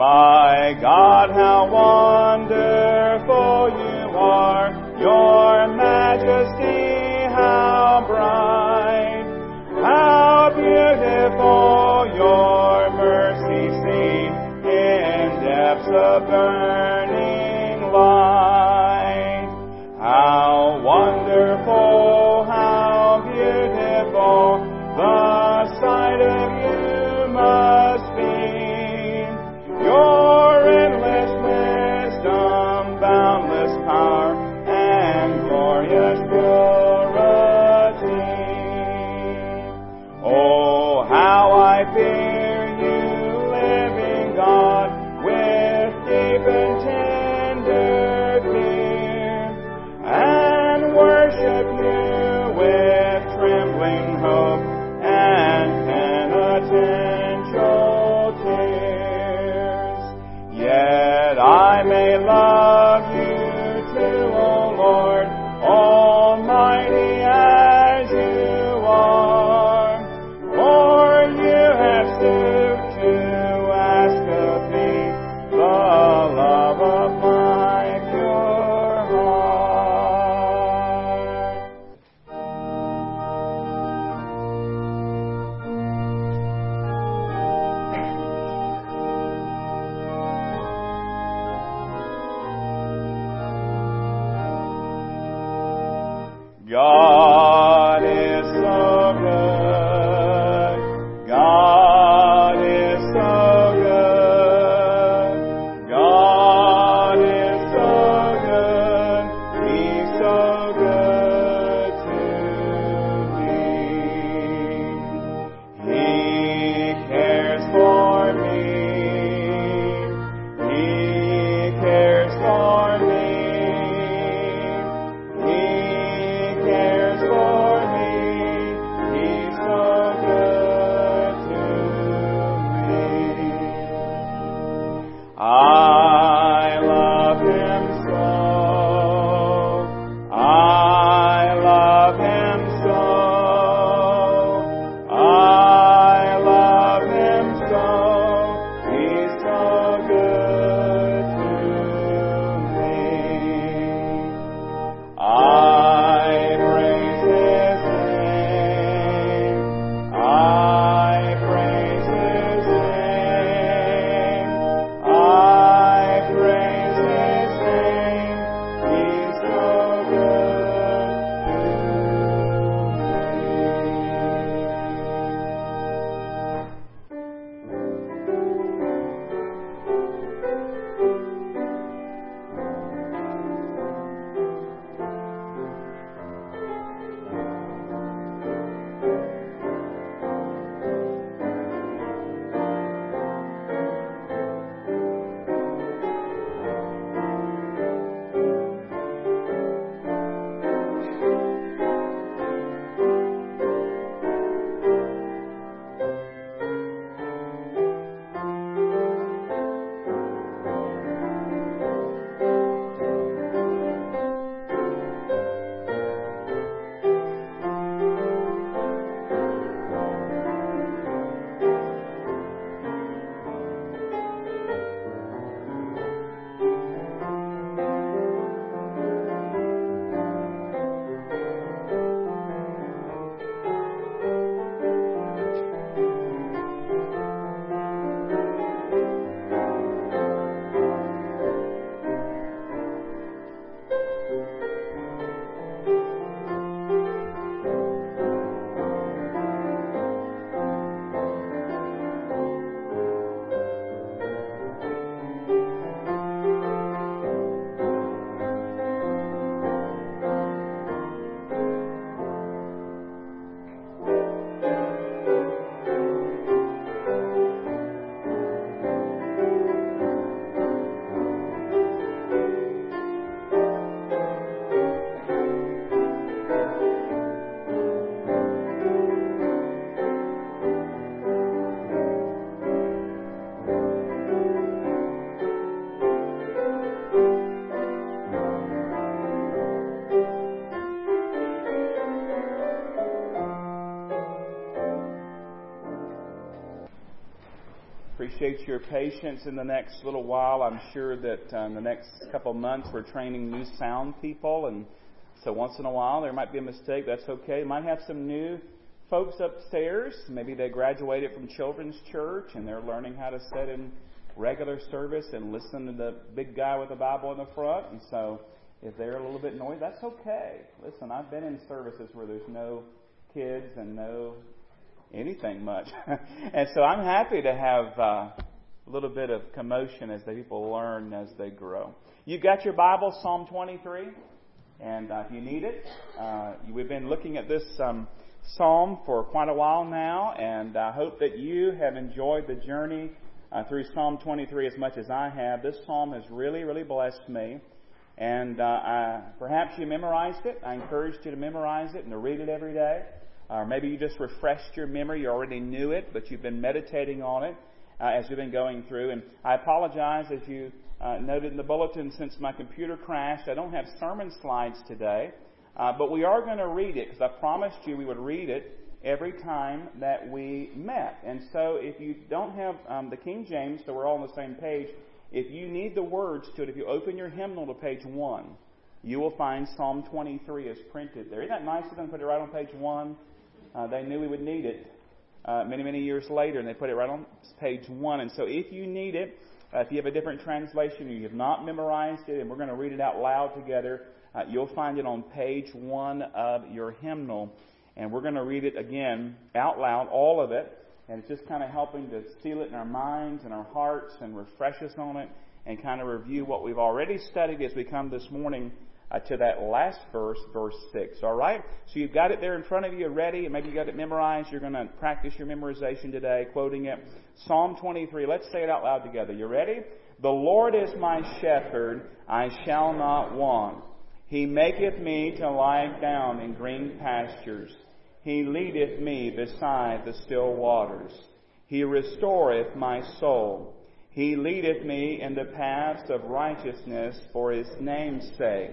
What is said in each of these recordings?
My God, how wonderful you are, your majesty, how bright, how beautiful your mercy seem in depths of burning appreciate your patience in the next little while. I'm sure that uh, in the next couple of months we're training new sound people, and so once in a while there might be a mistake. That's okay. Might have some new folks upstairs. Maybe they graduated from children's church and they're learning how to sit in regular service and listen to the big guy with the Bible in the front. And so if they're a little bit noisy, that's okay. Listen, I've been in services where there's no kids and no anything much. and so I'm happy to have uh, a little bit of commotion as the people learn as they grow. You've got your Bible, Psalm 23, and uh, if you need it, uh, we've been looking at this um, psalm for quite a while now, and I hope that you have enjoyed the journey uh, through Psalm 23 as much as I have. This psalm has really, really blessed me. And uh, I, perhaps you memorized it. I encourage you to memorize it and to read it every day. Or maybe you just refreshed your memory. You already knew it, but you've been meditating on it uh, as you've been going through. And I apologize, as you uh, noted in the bulletin, since my computer crashed. I don't have sermon slides today, uh, but we are going to read it because I promised you we would read it every time that we met. And so if you don't have um, the King James, so we're all on the same page, if you need the words to it, if you open your hymnal to page 1, you will find Psalm 23 is printed there. Isn't that nice of them to put it right on page 1? Uh, they knew we would need it uh, many, many years later, and they put it right on page one. And so if you need it, uh, if you have a different translation or you have not memorized it, and we're going to read it out loud together, uh, you'll find it on page one of your hymnal. And we're going to read it again out loud, all of it. And it's just kind of helping to seal it in our minds and our hearts and refresh us on it and kind of review what we've already studied as we come this morning uh, to that last verse, verse 6. All right? So you've got it there in front of you ready, and maybe you've got it memorized. You're going to practice your memorization today, quoting it. Psalm 23. Let's say it out loud together. You ready? The Lord is my shepherd, I shall not want. He maketh me to lie down in green pastures. He leadeth me beside the still waters. He restoreth my soul. He leadeth me in the paths of righteousness for his name's sake.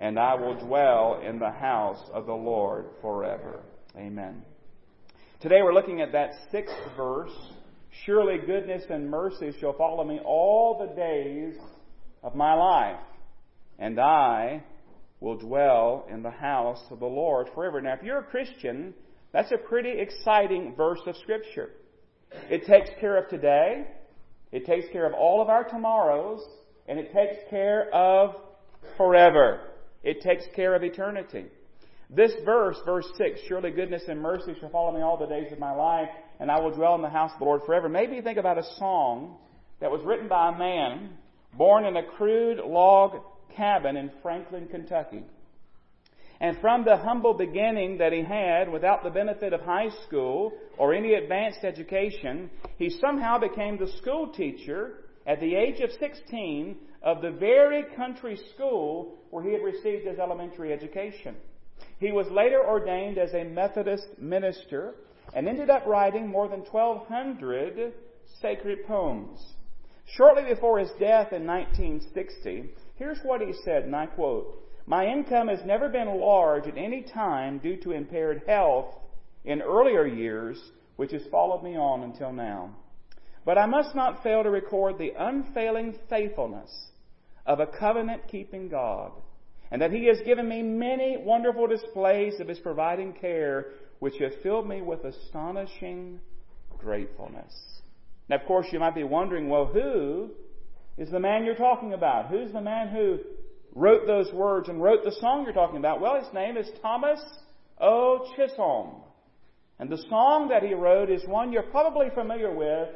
and I will dwell in the house of the Lord forever. Amen. Today we're looking at that sixth verse. Surely goodness and mercy shall follow me all the days of my life, and I will dwell in the house of the Lord forever. Now, if you're a Christian, that's a pretty exciting verse of Scripture. It takes care of today, it takes care of all of our tomorrows, and it takes care of forever. It takes care of eternity. This verse, verse 6, surely goodness and mercy shall follow me all the days of my life, and I will dwell in the house of the Lord forever. Maybe think about a song that was written by a man born in a crude log cabin in Franklin, Kentucky. And from the humble beginning that he had, without the benefit of high school or any advanced education, he somehow became the school teacher at the age of 16 of the very country school where he had received his elementary education. He was later ordained as a Methodist minister and ended up writing more than 1,200 sacred poems. Shortly before his death in 1960, here's what he said, and I quote, My income has never been large at any time due to impaired health in earlier years, which has followed me on until now. But I must not fail to record the unfailing faithfulness of a covenant keeping God, and that He has given me many wonderful displays of His providing care, which have filled me with astonishing gratefulness. Now, of course, you might be wondering, well, who is the man you're talking about? Who's the man who wrote those words and wrote the song you're talking about? Well, his name is Thomas O. Chisholm. And the song that he wrote is one you're probably familiar with.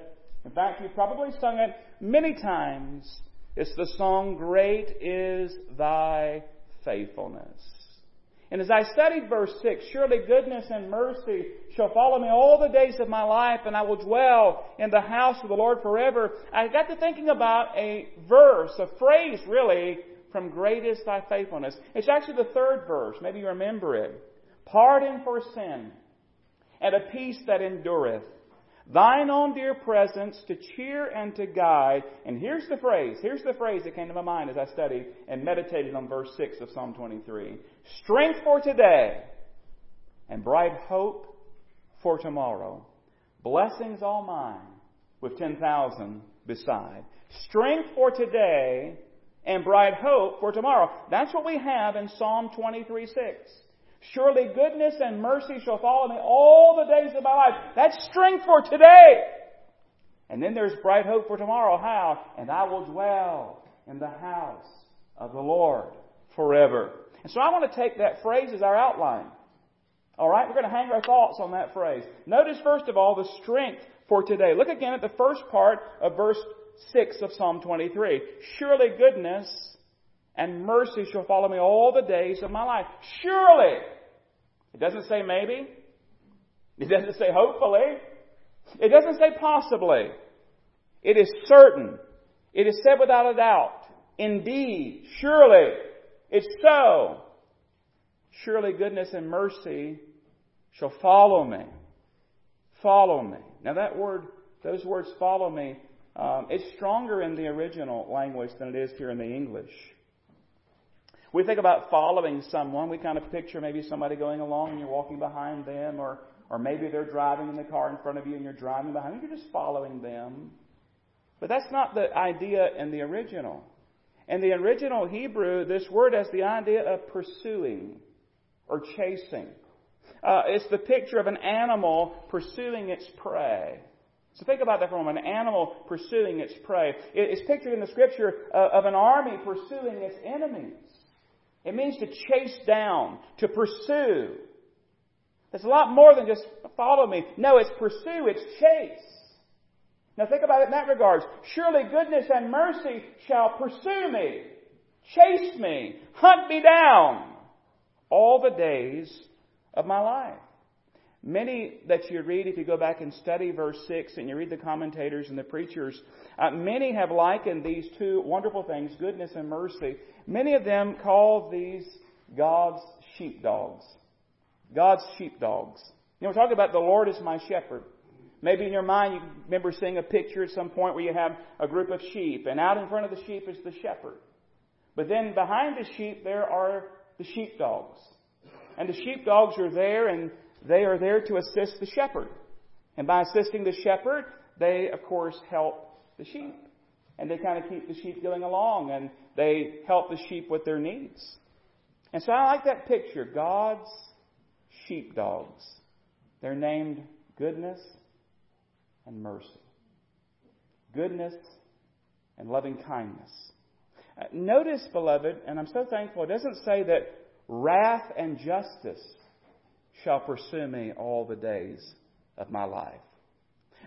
In fact, you've probably sung it many times. It's the song, Great is Thy Faithfulness. And as I studied verse 6, surely goodness and mercy shall follow me all the days of my life, and I will dwell in the house of the Lord forever. I got to thinking about a verse, a phrase really, from great is thy faithfulness. It's actually the third verse. Maybe you remember it. Pardon for sin, and a peace that endureth. Thine own dear presence to cheer and to guide. And here's the phrase. Here's the phrase that came to my mind as I studied and meditated on verse 6 of Psalm 23. Strength for today and bright hope for tomorrow. Blessings all mine with 10,000 beside. Strength for today and bright hope for tomorrow. That's what we have in Psalm 23 6. Surely goodness and mercy shall follow me all the days of my life. That's strength for today. And then there's bright hope for tomorrow. How? And I will dwell in the house of the Lord forever. And so I want to take that phrase as our outline. All right, we're going to hang our thoughts on that phrase. Notice first of all the strength for today. Look again at the first part of verse 6 of Psalm 23. Surely goodness and mercy shall follow me all the days of my life. Surely. It doesn't say maybe. It doesn't say hopefully. It doesn't say possibly. It is certain. It is said without a doubt. Indeed. Surely. It's so. Surely goodness and mercy shall follow me. Follow me. Now that word, those words follow me, um, it's stronger in the original language than it is here in the English. We think about following someone. We kind of picture maybe somebody going along and you're walking behind them, or, or maybe they're driving in the car in front of you and you're driving behind them. You're just following them. But that's not the idea in the original. In the original Hebrew, this word has the idea of pursuing or chasing. Uh, it's the picture of an animal pursuing its prey. So think about that for a moment. An animal pursuing its prey. It's pictured in the scripture uh, of an army pursuing its enemies. It means to chase down, to pursue. It's a lot more than just follow me. No, it's pursue, it's chase. Now think about it in that regard. Surely goodness and mercy shall pursue me, chase me, hunt me down all the days of my life. Many that you read, if you go back and study verse 6 and you read the commentators and the preachers, uh, many have likened these two wonderful things, goodness and mercy. Many of them call these God's sheepdogs. God's sheepdogs. You know, we're talking about the Lord is my shepherd. Maybe in your mind you remember seeing a picture at some point where you have a group of sheep, and out in front of the sheep is the shepherd. But then behind the sheep there are the sheepdogs. And the sheepdogs are there and they are there to assist the shepherd. And by assisting the shepherd, they, of course, help the sheep. And they kind of keep the sheep going along and they help the sheep with their needs. And so I like that picture God's sheepdogs. They're named goodness and mercy. Goodness and loving kindness. Uh, notice, beloved, and I'm so thankful, it doesn't say that wrath and justice shall pursue me all the days of my life.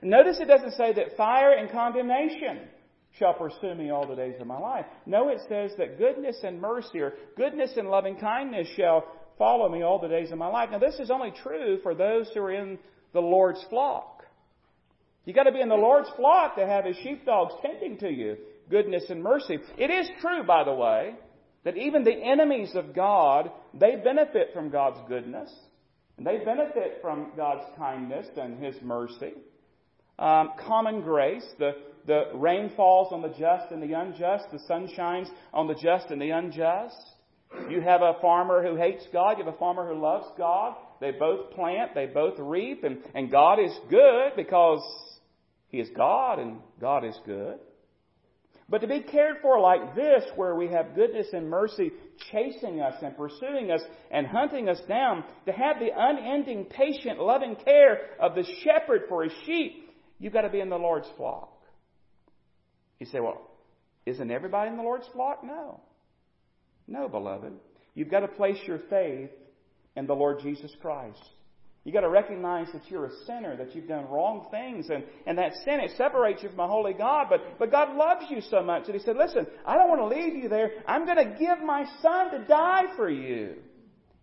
Notice it doesn't say that fire and condemnation shall pursue me all the days of my life. No, it says that goodness and mercy or goodness and loving kindness shall follow me all the days of my life. Now, this is only true for those who are in the Lord's flock. You've got to be in the Lord's flock to have His sheepdogs tending to you. Goodness and mercy. It is true, by the way, that even the enemies of God, they benefit from God's goodness. And they benefit from God's kindness and His mercy. Um, common grace, the, the rain falls on the just and the unjust, the sun shines on the just and the unjust. You have a farmer who hates God, you have a farmer who loves God. They both plant, they both reap, and, and God is good because He is God and God is good. But to be cared for like this, where we have goodness and mercy chasing us and pursuing us and hunting us down, to have the unending, patient, loving care of the shepherd for his sheep, you've got to be in the Lord's flock. You say, well, isn't everybody in the Lord's flock? No. No, beloved. You've got to place your faith in the Lord Jesus Christ. You've got to recognize that you're a sinner, that you've done wrong things, and, and that sin, it separates you from a holy God. But, but God loves you so much that He said, Listen, I don't want to leave you there. I'm going to give my Son to die for you.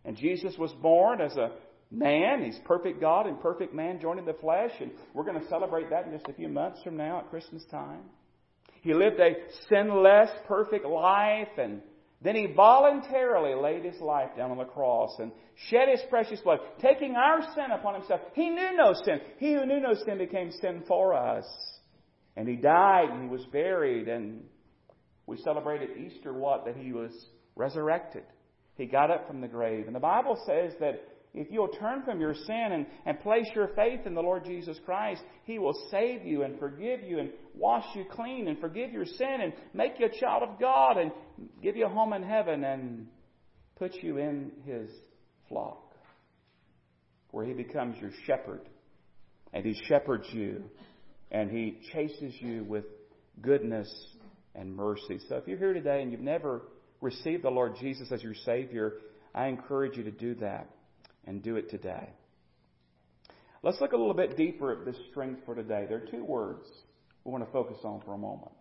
And Jesus was born as a man. He's perfect God and perfect man joined in the flesh. And we're going to celebrate that in just a few months from now at Christmas time. He lived a sinless, perfect life and then he voluntarily laid his life down on the cross and shed his precious blood, taking our sin upon himself. He knew no sin. He who knew no sin became sin for us. And he died and he was buried and we celebrated Easter what? That he was resurrected. He got up from the grave. And the Bible says that if you'll turn from your sin and, and place your faith in the Lord Jesus Christ, He will save you and forgive you and wash you clean and forgive your sin and make you a child of God and give you a home in heaven and put you in His flock where He becomes your shepherd and He shepherds you and He chases you with goodness and mercy. So if you're here today and you've never received the Lord Jesus as your Savior, I encourage you to do that and do it today. Let's look a little bit deeper at this strength for today. There are two words we want to focus on for a moment.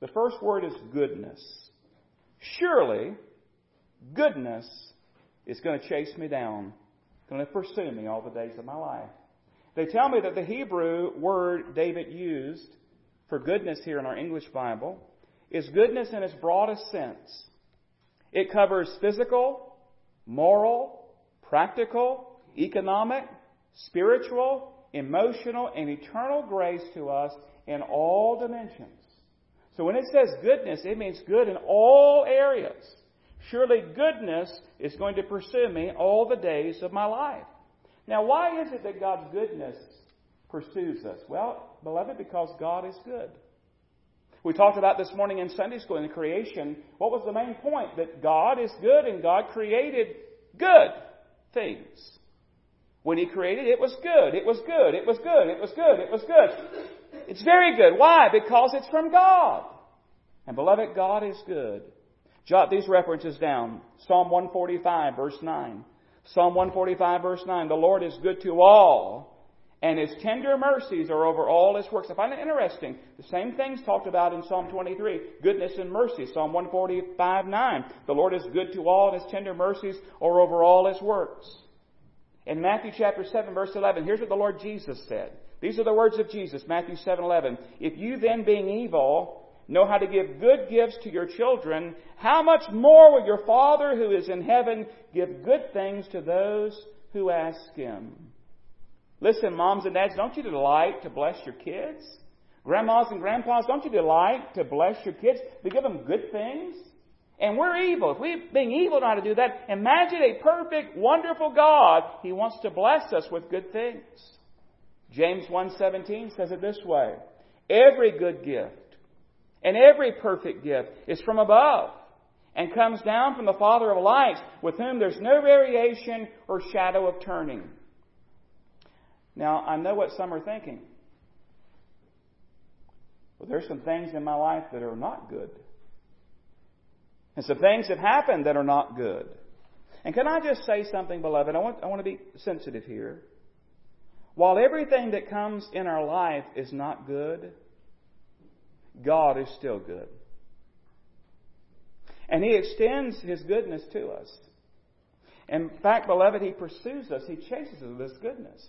The first word is goodness. Surely, goodness is going to chase me down, going to pursue me all the days of my life. They tell me that the Hebrew word David used for goodness here in our English Bible is goodness in its broadest sense. It covers physical, moral, practical, economic, spiritual, emotional, and eternal grace to us in all dimensions. So when it says goodness, it means good in all areas. Surely goodness is going to pursue me all the days of my life. Now, why is it that God's goodness pursues us? Well, beloved, because God is good. We talked about this morning in Sunday school in creation. What was the main point? That God is good and God created good things. When He created, it was good, it was good, it was good, it was good, it was good. It's very good. Why? Because it's from God. And beloved, God is good. Jot these references down. Psalm 145, verse 9. Psalm 145, verse 9. The Lord is good to all and his tender mercies are over all his works. I find it interesting. The same things talked about in Psalm 23. Goodness and mercy. Psalm 145, 9. The Lord is good to all, and his tender mercies are over all his works. In Matthew chapter 7, verse 11, here's what the Lord Jesus said. These are the words of Jesus, Matthew 7, 11. If you then, being evil, know how to give good gifts to your children, how much more will your Father who is in heaven give good things to those who ask him? Listen, moms and dads, don't you delight to bless your kids? Grandmas and grandpas, don't you delight to bless your kids, to give them good things? And we're evil. If we're being evil, know how to do that, imagine a perfect, wonderful God. He wants to bless us with good things. James 1.17 says it this way. Every good gift and every perfect gift is from above and comes down from the Father of lights, with whom there's no variation or shadow of turning. Now, I know what some are thinking. Well, there's some things in my life that are not good. And some things have happened that are not good. And can I just say something, beloved? I want, I want to be sensitive here. While everything that comes in our life is not good, God is still good. And He extends His goodness to us. In fact, beloved, He pursues us. He chases us with His goodness.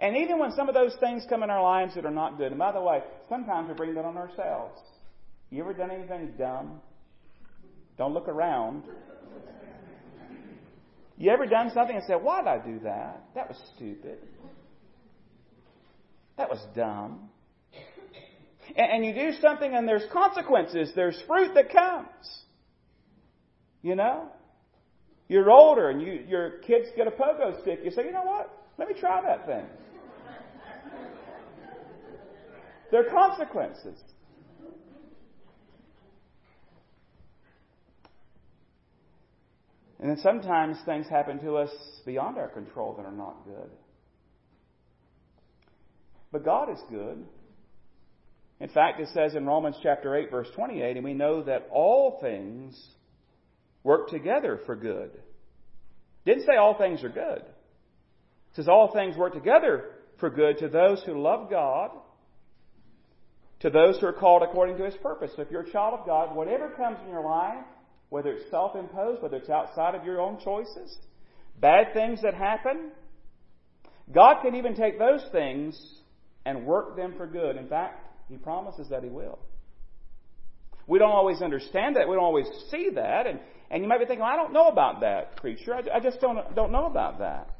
And even when some of those things come in our lives that are not good, and by the way, sometimes we bring that on ourselves. You ever done anything dumb? Don't look around. You ever done something and said, Why did I do that? That was stupid. That was dumb. And, and you do something and there's consequences, there's fruit that comes. You know? You're older and you, your kids get a pogo stick. You say, You know what? Let me try that thing. There are consequences. And then sometimes things happen to us beyond our control that are not good. But God is good. In fact, it says in Romans chapter 8, verse 28, and we know that all things work together for good. Didn't say all things are good. It says all things work together for good to those who love God to those who are called according to his purpose. So if you're a child of God, whatever comes in your life, whether it's self imposed, whether it's outside of your own choices, bad things that happen. God can even take those things and work them for good. In fact, He promises that He will. We don't always understand that. We don't always see that. And, and you might be thinking, well, I don't know about that, preacher. I, I just don't, don't know about that.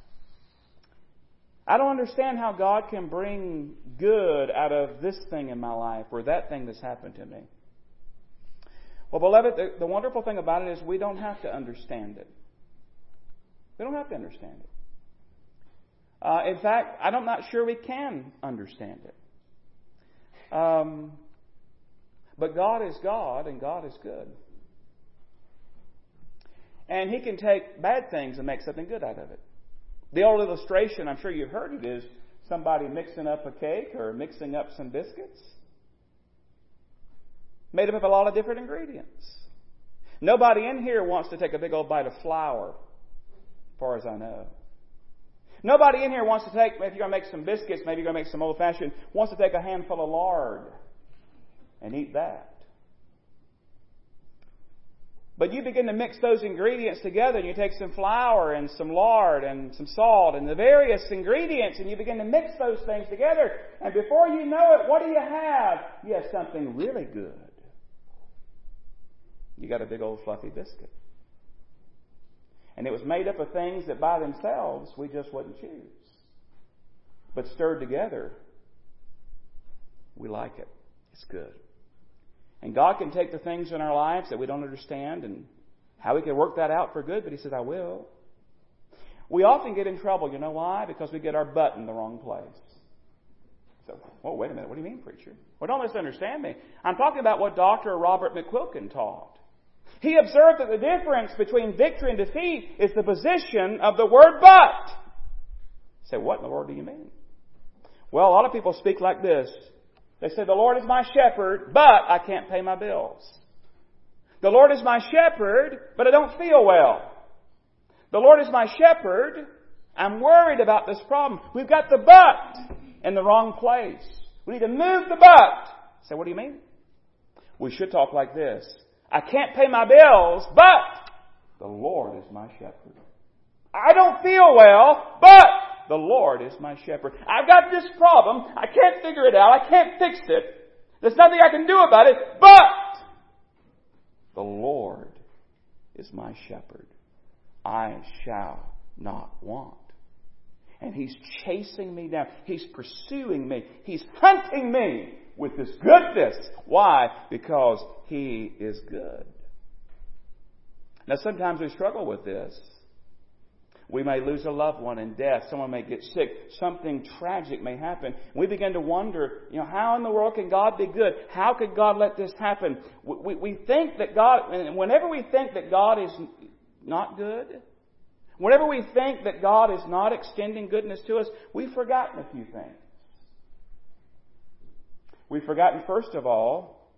I don't understand how God can bring good out of this thing in my life or that thing that's happened to me. Well, beloved, the, the wonderful thing about it is we don't have to understand it. We don't have to understand it. Uh, in fact, I'm not sure we can understand it. Um, but God is God and God is good. And He can take bad things and make something good out of it. The old illustration, I'm sure you've heard it, is somebody mixing up a cake or mixing up some biscuits. Made up of a lot of different ingredients. Nobody in here wants to take a big old bite of flour, as far as I know. Nobody in here wants to take, if you're going to make some biscuits, maybe you're going to make some old fashioned, wants to take a handful of lard and eat that. But you begin to mix those ingredients together and you take some flour and some lard and some salt and the various ingredients and you begin to mix those things together. And before you know it, what do you have? You have something really good. You got a big old fluffy biscuit. And it was made up of things that by themselves we just wouldn't choose. But stirred together, we like it. It's good. And God can take the things in our lives that we don't understand and how He can work that out for good, but He says, I will. We often get in trouble, you know why? Because we get our butt in the wrong place. So, oh, wait a minute. What do you mean, preacher? Well, don't misunderstand me. I'm talking about what Dr. Robert McQuilkin taught. He observed that the difference between victory and defeat is the position of the word but. Say, what in the world do you mean? Well, a lot of people speak like this. They say, The Lord is my shepherd, but I can't pay my bills. The Lord is my shepherd, but I don't feel well. The Lord is my shepherd. I'm worried about this problem. We've got the but in the wrong place. We need to move the but. Say, what do you mean? We should talk like this. I can't pay my bills, but the Lord is my shepherd. I don't feel well, but the Lord is my shepherd. I've got this problem. I can't figure it out. I can't fix it. There's nothing I can do about it, but the Lord is my shepherd. I shall not want. And He's chasing me down. He's pursuing me. He's hunting me with His goodness. Why? Because He is good. Now sometimes we struggle with this. We may lose a loved one in death. Someone may get sick. Something tragic may happen. We begin to wonder, you know, how in the world can God be good? How could God let this happen? We, we think that God, whenever we think that God is not good, whenever we think that God is not extending goodness to us, we've forgotten a few things. We've forgotten, first of all,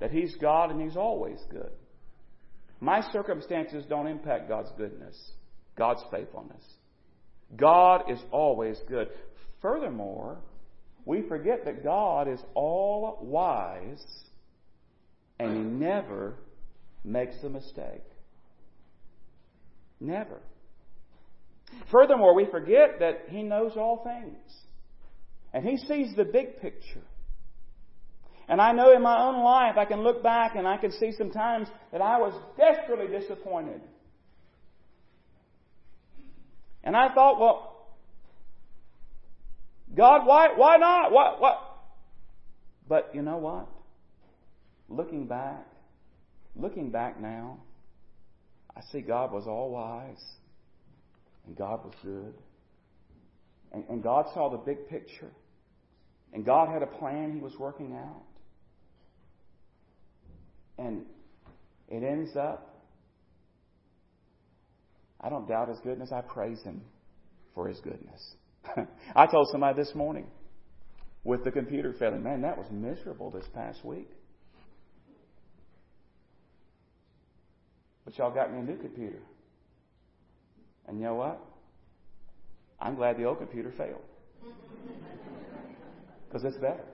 that He's God and He's always good. My circumstances don't impact God's goodness. God's faithfulness. God is always good. Furthermore, we forget that God is all wise and He never makes a mistake. Never. Furthermore, we forget that He knows all things. And He sees the big picture. And I know in my own life, I can look back and I can see some times that I was desperately disappointed and I thought, well, God, why, why not? What, what? But you know what? Looking back, looking back now, I see God was all wise and God was good. And, and God saw the big picture. And God had a plan He was working out. And it ends up I don't doubt His goodness. I praise Him for His goodness. I told somebody this morning with the computer failing, man, that was miserable this past week. But y'all got me a new computer. And you know what? I'm glad the old computer failed. Because it's better.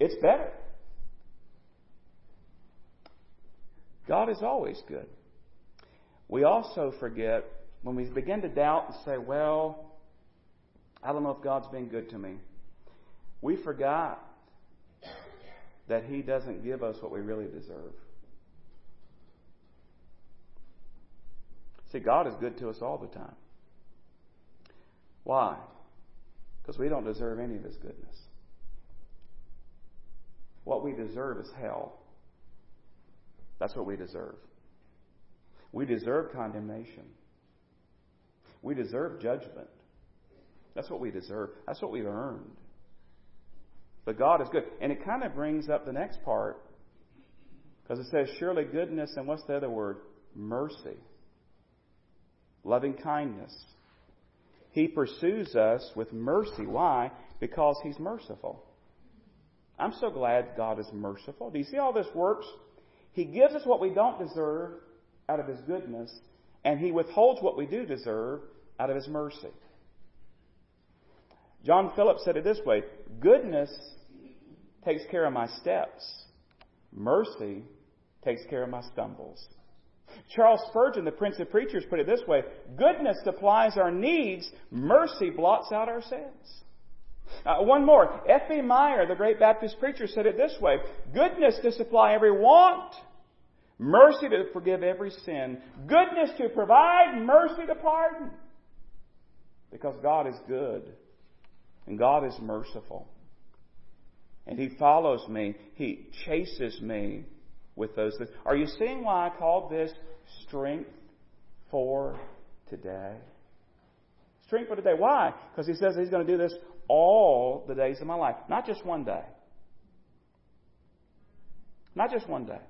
It's better. God is always good. We also forget when we begin to doubt and say, well, I don't know if God's been good to me. We forgot that He doesn't give us what we really deserve. See, God is good to us all the time. Why? Because we don't deserve any of His goodness. What we deserve is hell. That's what we deserve. We deserve condemnation. We deserve judgment. That's what we deserve. That's what we've earned. But God is good. And it kind of brings up the next part because it says, surely goodness, and what's the other word? Mercy. Loving kindness. He pursues us with mercy. Why? Because He's merciful. I'm so glad God is merciful. Do you see how this works? He gives us what we don't deserve out of His goodness, and He withholds what we do deserve out of His mercy. John Phillips said it this way Goodness takes care of my steps, mercy takes care of my stumbles. Charles Spurgeon, the Prince of Preachers, put it this way Goodness supplies our needs, mercy blots out our sins. Uh, one more. F.B. Meyer, the great Baptist preacher, said it this way Goodness to supply every want, mercy to forgive every sin, goodness to provide, mercy to pardon. Because God is good and God is merciful. And He follows me, He chases me with those things. Are you seeing why I called this strength for today? Strength for today. Why? Because He says He's going to do this all the days of my life, not just one day. Not just one day.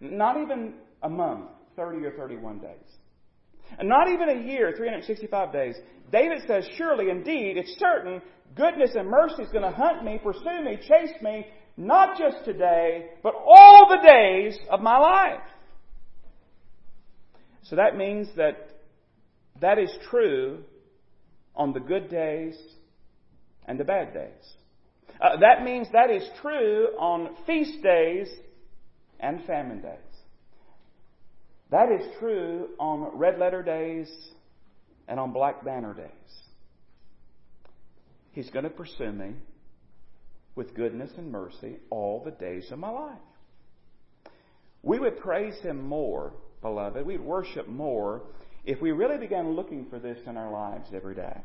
Not even a month, 30 or 31 days. And not even a year, 365 days. David says, Surely, indeed, it's certain, goodness and mercy is going to hunt me, pursue me, chase me, not just today, but all the days of my life. So that means that that is true on the good days and the bad days. Uh, that means that is true on feast days and famine days. That is true on red letter days and on black banner days. He's going to pursue me with goodness and mercy all the days of my life. We would praise Him more, beloved. We'd worship more if we really began looking for this in our lives every day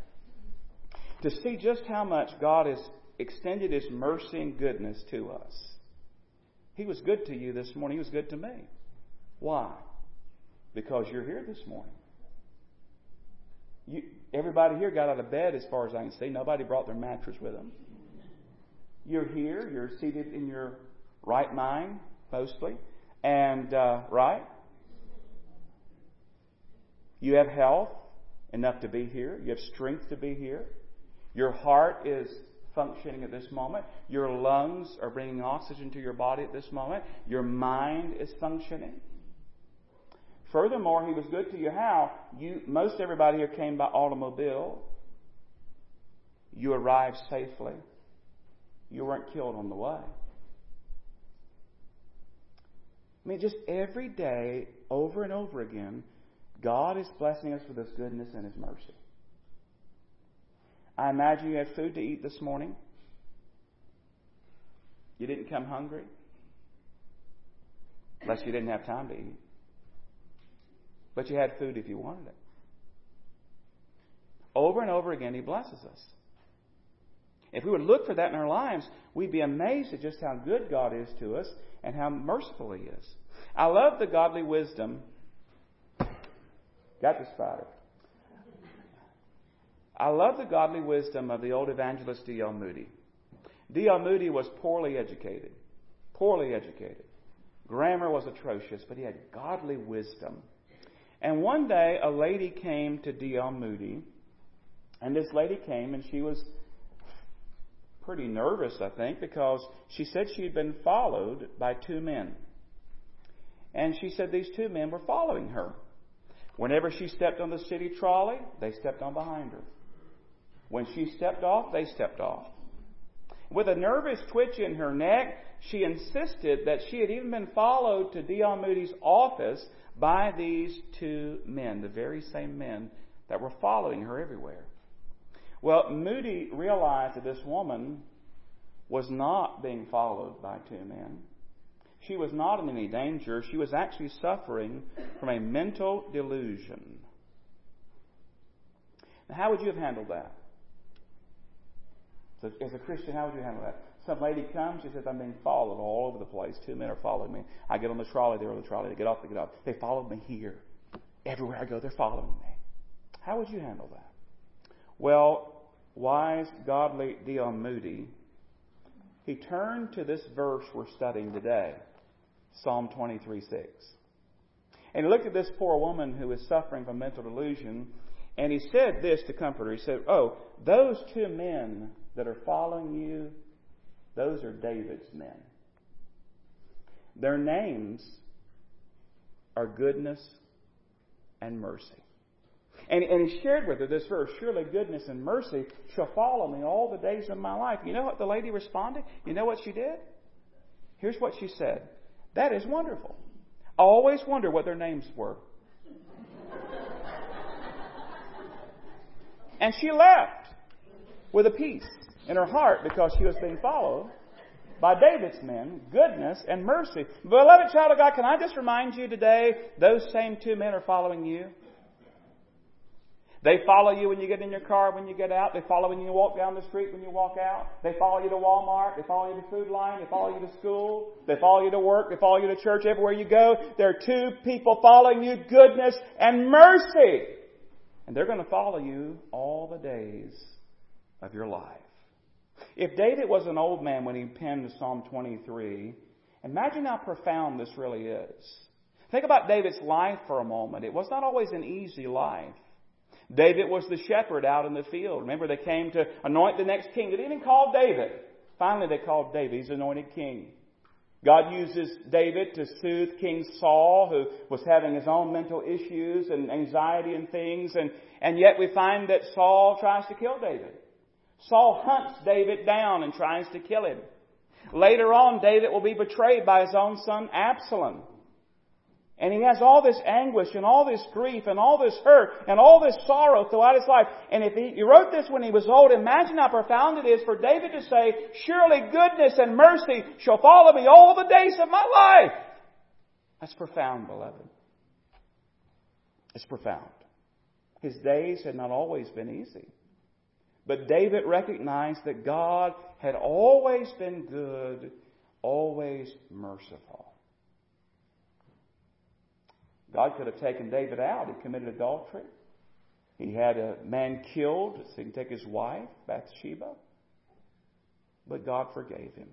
to see just how much God has extended His mercy and goodness to us. He was good to you this morning. He was good to me. Why? Because you're here this morning. You, everybody here got out of bed as far as I can see. Nobody brought their mattress with them. You're here. You're seated in your right mind, mostly. And, uh, right? You have health enough to be here. You have strength to be here. Your heart is functioning at this moment. Your lungs are bringing oxygen to your body at this moment. Your mind is functioning. Furthermore, he was good to you how? You most everybody here came by automobile. You arrived safely. You weren't killed on the way. I mean, just every day, over and over again, God is blessing us with His goodness and His mercy. I imagine you had food to eat this morning. You didn't come hungry. Unless you didn't have time to eat. But you had food if you wanted it. Over and over again, He blesses us. If we would look for that in our lives, we'd be amazed at just how good God is to us and how merciful He is. I love the godly wisdom. Got the spider. I love the godly wisdom of the old evangelist D.L. Moody. D.L. Moody was poorly educated. Poorly educated. Grammar was atrocious, but he had godly wisdom. And one day, a lady came to D.L. Moody, and this lady came, and she was pretty nervous, I think, because she said she had been followed by two men. And she said these two men were following her. Whenever she stepped on the city trolley, they stepped on behind her. When she stepped off, they stepped off. With a nervous twitch in her neck, she insisted that she had even been followed to D.L. Moody's office by these two men, the very same men that were following her everywhere. Well, Moody realized that this woman was not being followed by two men. She was not in any danger. She was actually suffering from a mental delusion. Now, how would you have handled that? So, as a Christian, how would you handle that? Some lady comes, she says, I'm being followed all over the place. Two men are following me. I get on the trolley, they're on the trolley. They get off, they get off. They followed me here. Everywhere I go, they're following me. How would you handle that? Well, wise, godly D.L. Moody, he turned to this verse we're studying today, Psalm 23 6. And he looked at this poor woman who was suffering from mental delusion, and he said this to comfort her. He said, Oh, those two men that are following you, those are David's men. Their names are goodness and mercy. And, and he shared with her this verse Surely goodness and mercy shall follow me all the days of my life. You know what the lady responded? You know what she did? Here's what she said That is wonderful. I always wonder what their names were. and she left with a peace in her heart because she was being followed by David's men, goodness and mercy. Beloved child of God, can I just remind you today, those same two men are following you? They follow you when you get in your car, when you get out. They follow when you walk down the street, when you walk out. They follow you to Walmart. They follow you to Food Lion. They follow you to school. They follow you to work. They follow you to church. Everywhere you go, there are two people following you, goodness and mercy. And they're going to follow you all the days of your life. If David was an old man when he penned Psalm 23, imagine how profound this really is. Think about David's life for a moment. It was not always an easy life. David was the shepherd out in the field. Remember, they came to anoint the next king. They didn't even call David. Finally, they called David. He's anointed king. God uses David to soothe King Saul, who was having his own mental issues and anxiety and things. And, and yet we find that Saul tries to kill David. Saul hunts David down and tries to kill him. Later on, David will be betrayed by his own son Absalom. And he has all this anguish and all this grief and all this hurt and all this sorrow throughout his life. And if he, he, wrote this when he was old, imagine how profound it is for David to say, Surely goodness and mercy shall follow me all the days of my life. That's profound, beloved. It's profound. His days had not always been easy. But David recognized that God had always been good, always merciful. God could have taken David out. He committed adultery. He had a man killed so he could take his wife, Bathsheba. But God forgave him.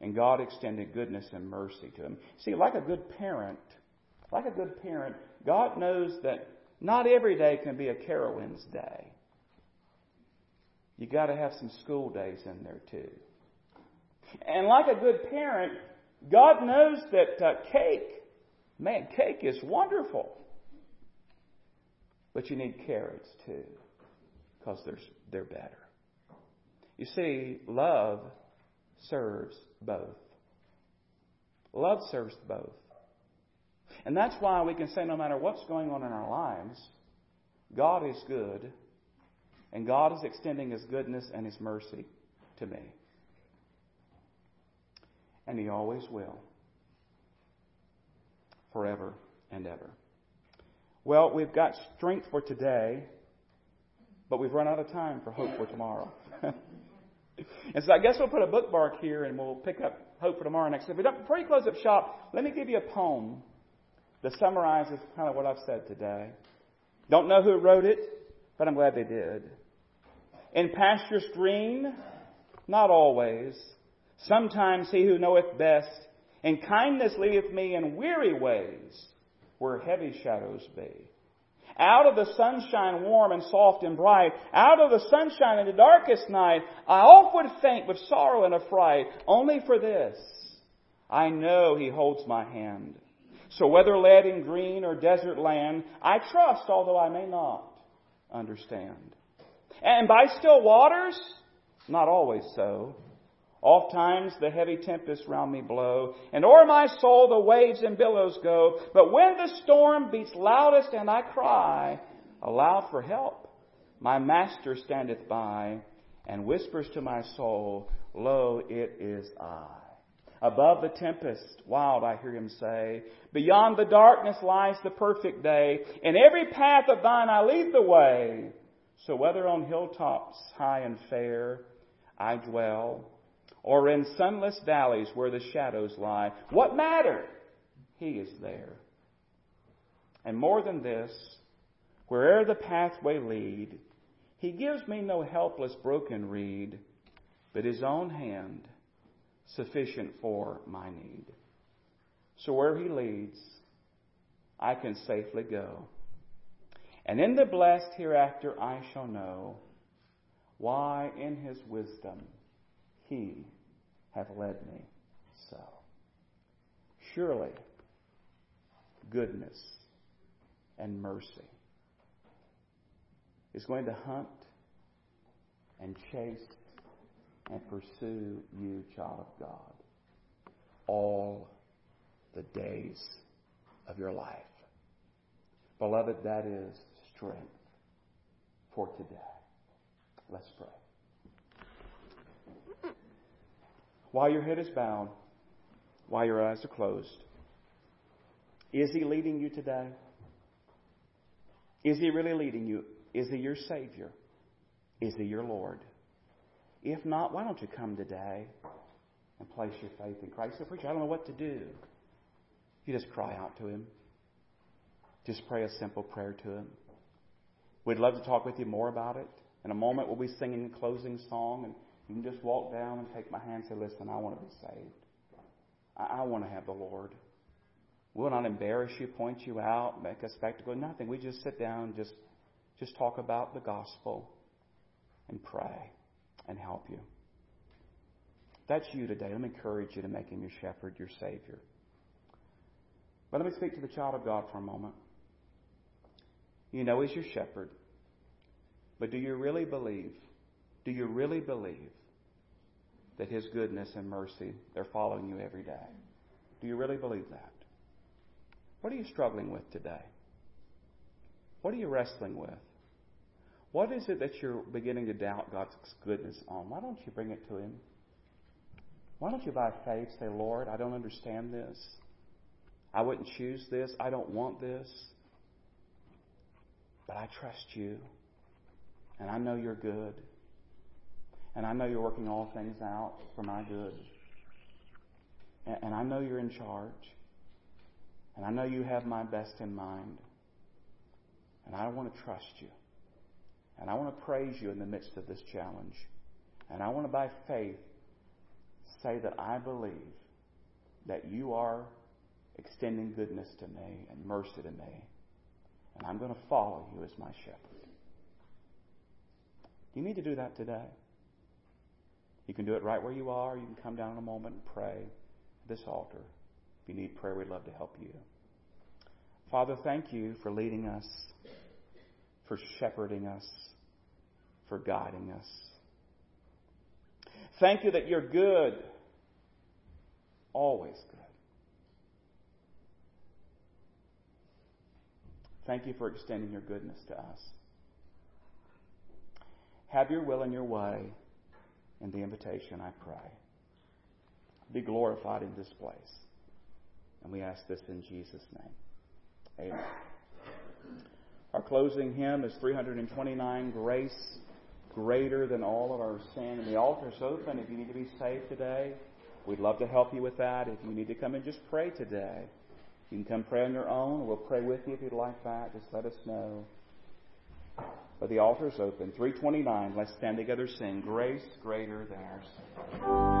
And God extended goodness and mercy to him. See, like a good parent, like a good parent, God knows that not every day can be a Carowinds day. You got to have some school days in there too. And like a good parent, God knows that uh, cake Man, cake is wonderful. But you need carrots too, because they're, they're better. You see, love serves both. Love serves both. And that's why we can say no matter what's going on in our lives, God is good, and God is extending His goodness and His mercy to me. And He always will forever and ever. Well, we've got strength for today, but we've run out of time for hope for tomorrow. and so I guess we'll put a bookmark here and we'll pick up hope for tomorrow next week. But before you close up shop, let me give you a poem that summarizes kind of what I've said today. Don't know who wrote it, but I'm glad they did. In pastures green, not always. Sometimes he who knoweth best and kindness leadeth me in weary ways where heavy shadows be. Out of the sunshine warm and soft and bright, out of the sunshine in the darkest night, I oft would faint with sorrow and affright, only for this. I know He holds my hand. So whether led in green or desert land, I trust although I may not understand. And by still waters, not always so, Oft times the heavy tempests round me blow, and o'er my soul the waves and billows go. But when the storm beats loudest and I cry aloud for help, my master standeth by and whispers to my soul, Lo, it is I. Above the tempest wild I hear him say, Beyond the darkness lies the perfect day. In every path of thine I lead the way. So whether on hilltops high and fair I dwell, or in sunless valleys where the shadows lie. What matter? He is there. And more than this, where'er the pathway lead, He gives me no helpless broken reed, but His own hand sufficient for my need. So where He leads, I can safely go. And in the blessed hereafter I shall know why in His wisdom he hath led me so. Surely, goodness and mercy is going to hunt and chase and pursue you, child of God, all the days of your life. Beloved, that is strength for today. Let's pray. while your head is bowed, while your eyes are closed. Is He leading you today? Is He really leading you? Is He your Savior? Is He your Lord? If not, why don't you come today and place your faith in Christ? Say, preacher, I don't know what to do. You just cry out to Him. Just pray a simple prayer to Him. We'd love to talk with you more about it. In a moment, we'll be singing a closing song and you can just walk down and take my hand and say, Listen, I want to be saved. I, I want to have the Lord. We'll not embarrass you, point you out, make a spectacle, nothing. We just sit down and just, just talk about the gospel and pray and help you. That's you today. Let me encourage you to make him your shepherd, your Savior. But let me speak to the child of God for a moment. You know he's your shepherd. But do you really believe? Do you really believe that His goodness and mercy, they're following you every day. Do you really believe that? What are you struggling with today? What are you wrestling with? What is it that you're beginning to doubt God's goodness on? Why don't you bring it to Him? Why don't you, by faith, say, Lord, I don't understand this. I wouldn't choose this. I don't want this. But I trust you. And I know you're good. And I know you're working all things out for my good. And, and I know you're in charge. And I know you have my best in mind. And I want to trust you. And I want to praise you in the midst of this challenge. And I want to, by faith, say that I believe that you are extending goodness to me and mercy to me. And I'm going to follow you as my shepherd. You need to do that today. You can do it right where you are. You can come down in a moment and pray at this altar. If you need prayer, we'd love to help you. Father, thank you for leading us, for shepherding us, for guiding us. Thank you that you're good, always good. Thank you for extending your goodness to us. Have your will and your way in the invitation, I pray. Be glorified in this place. And we ask this in Jesus' name. Amen. Our closing hymn is 329 Grace Greater Than All of Our Sin. And the altar is open if you need to be saved today. We'd love to help you with that. If you need to come and just pray today, you can come pray on your own. We'll pray with you if you'd like that. Just let us know. But the altar is open. 329. Let's stand together, sing Grace Greater Than Our Sin.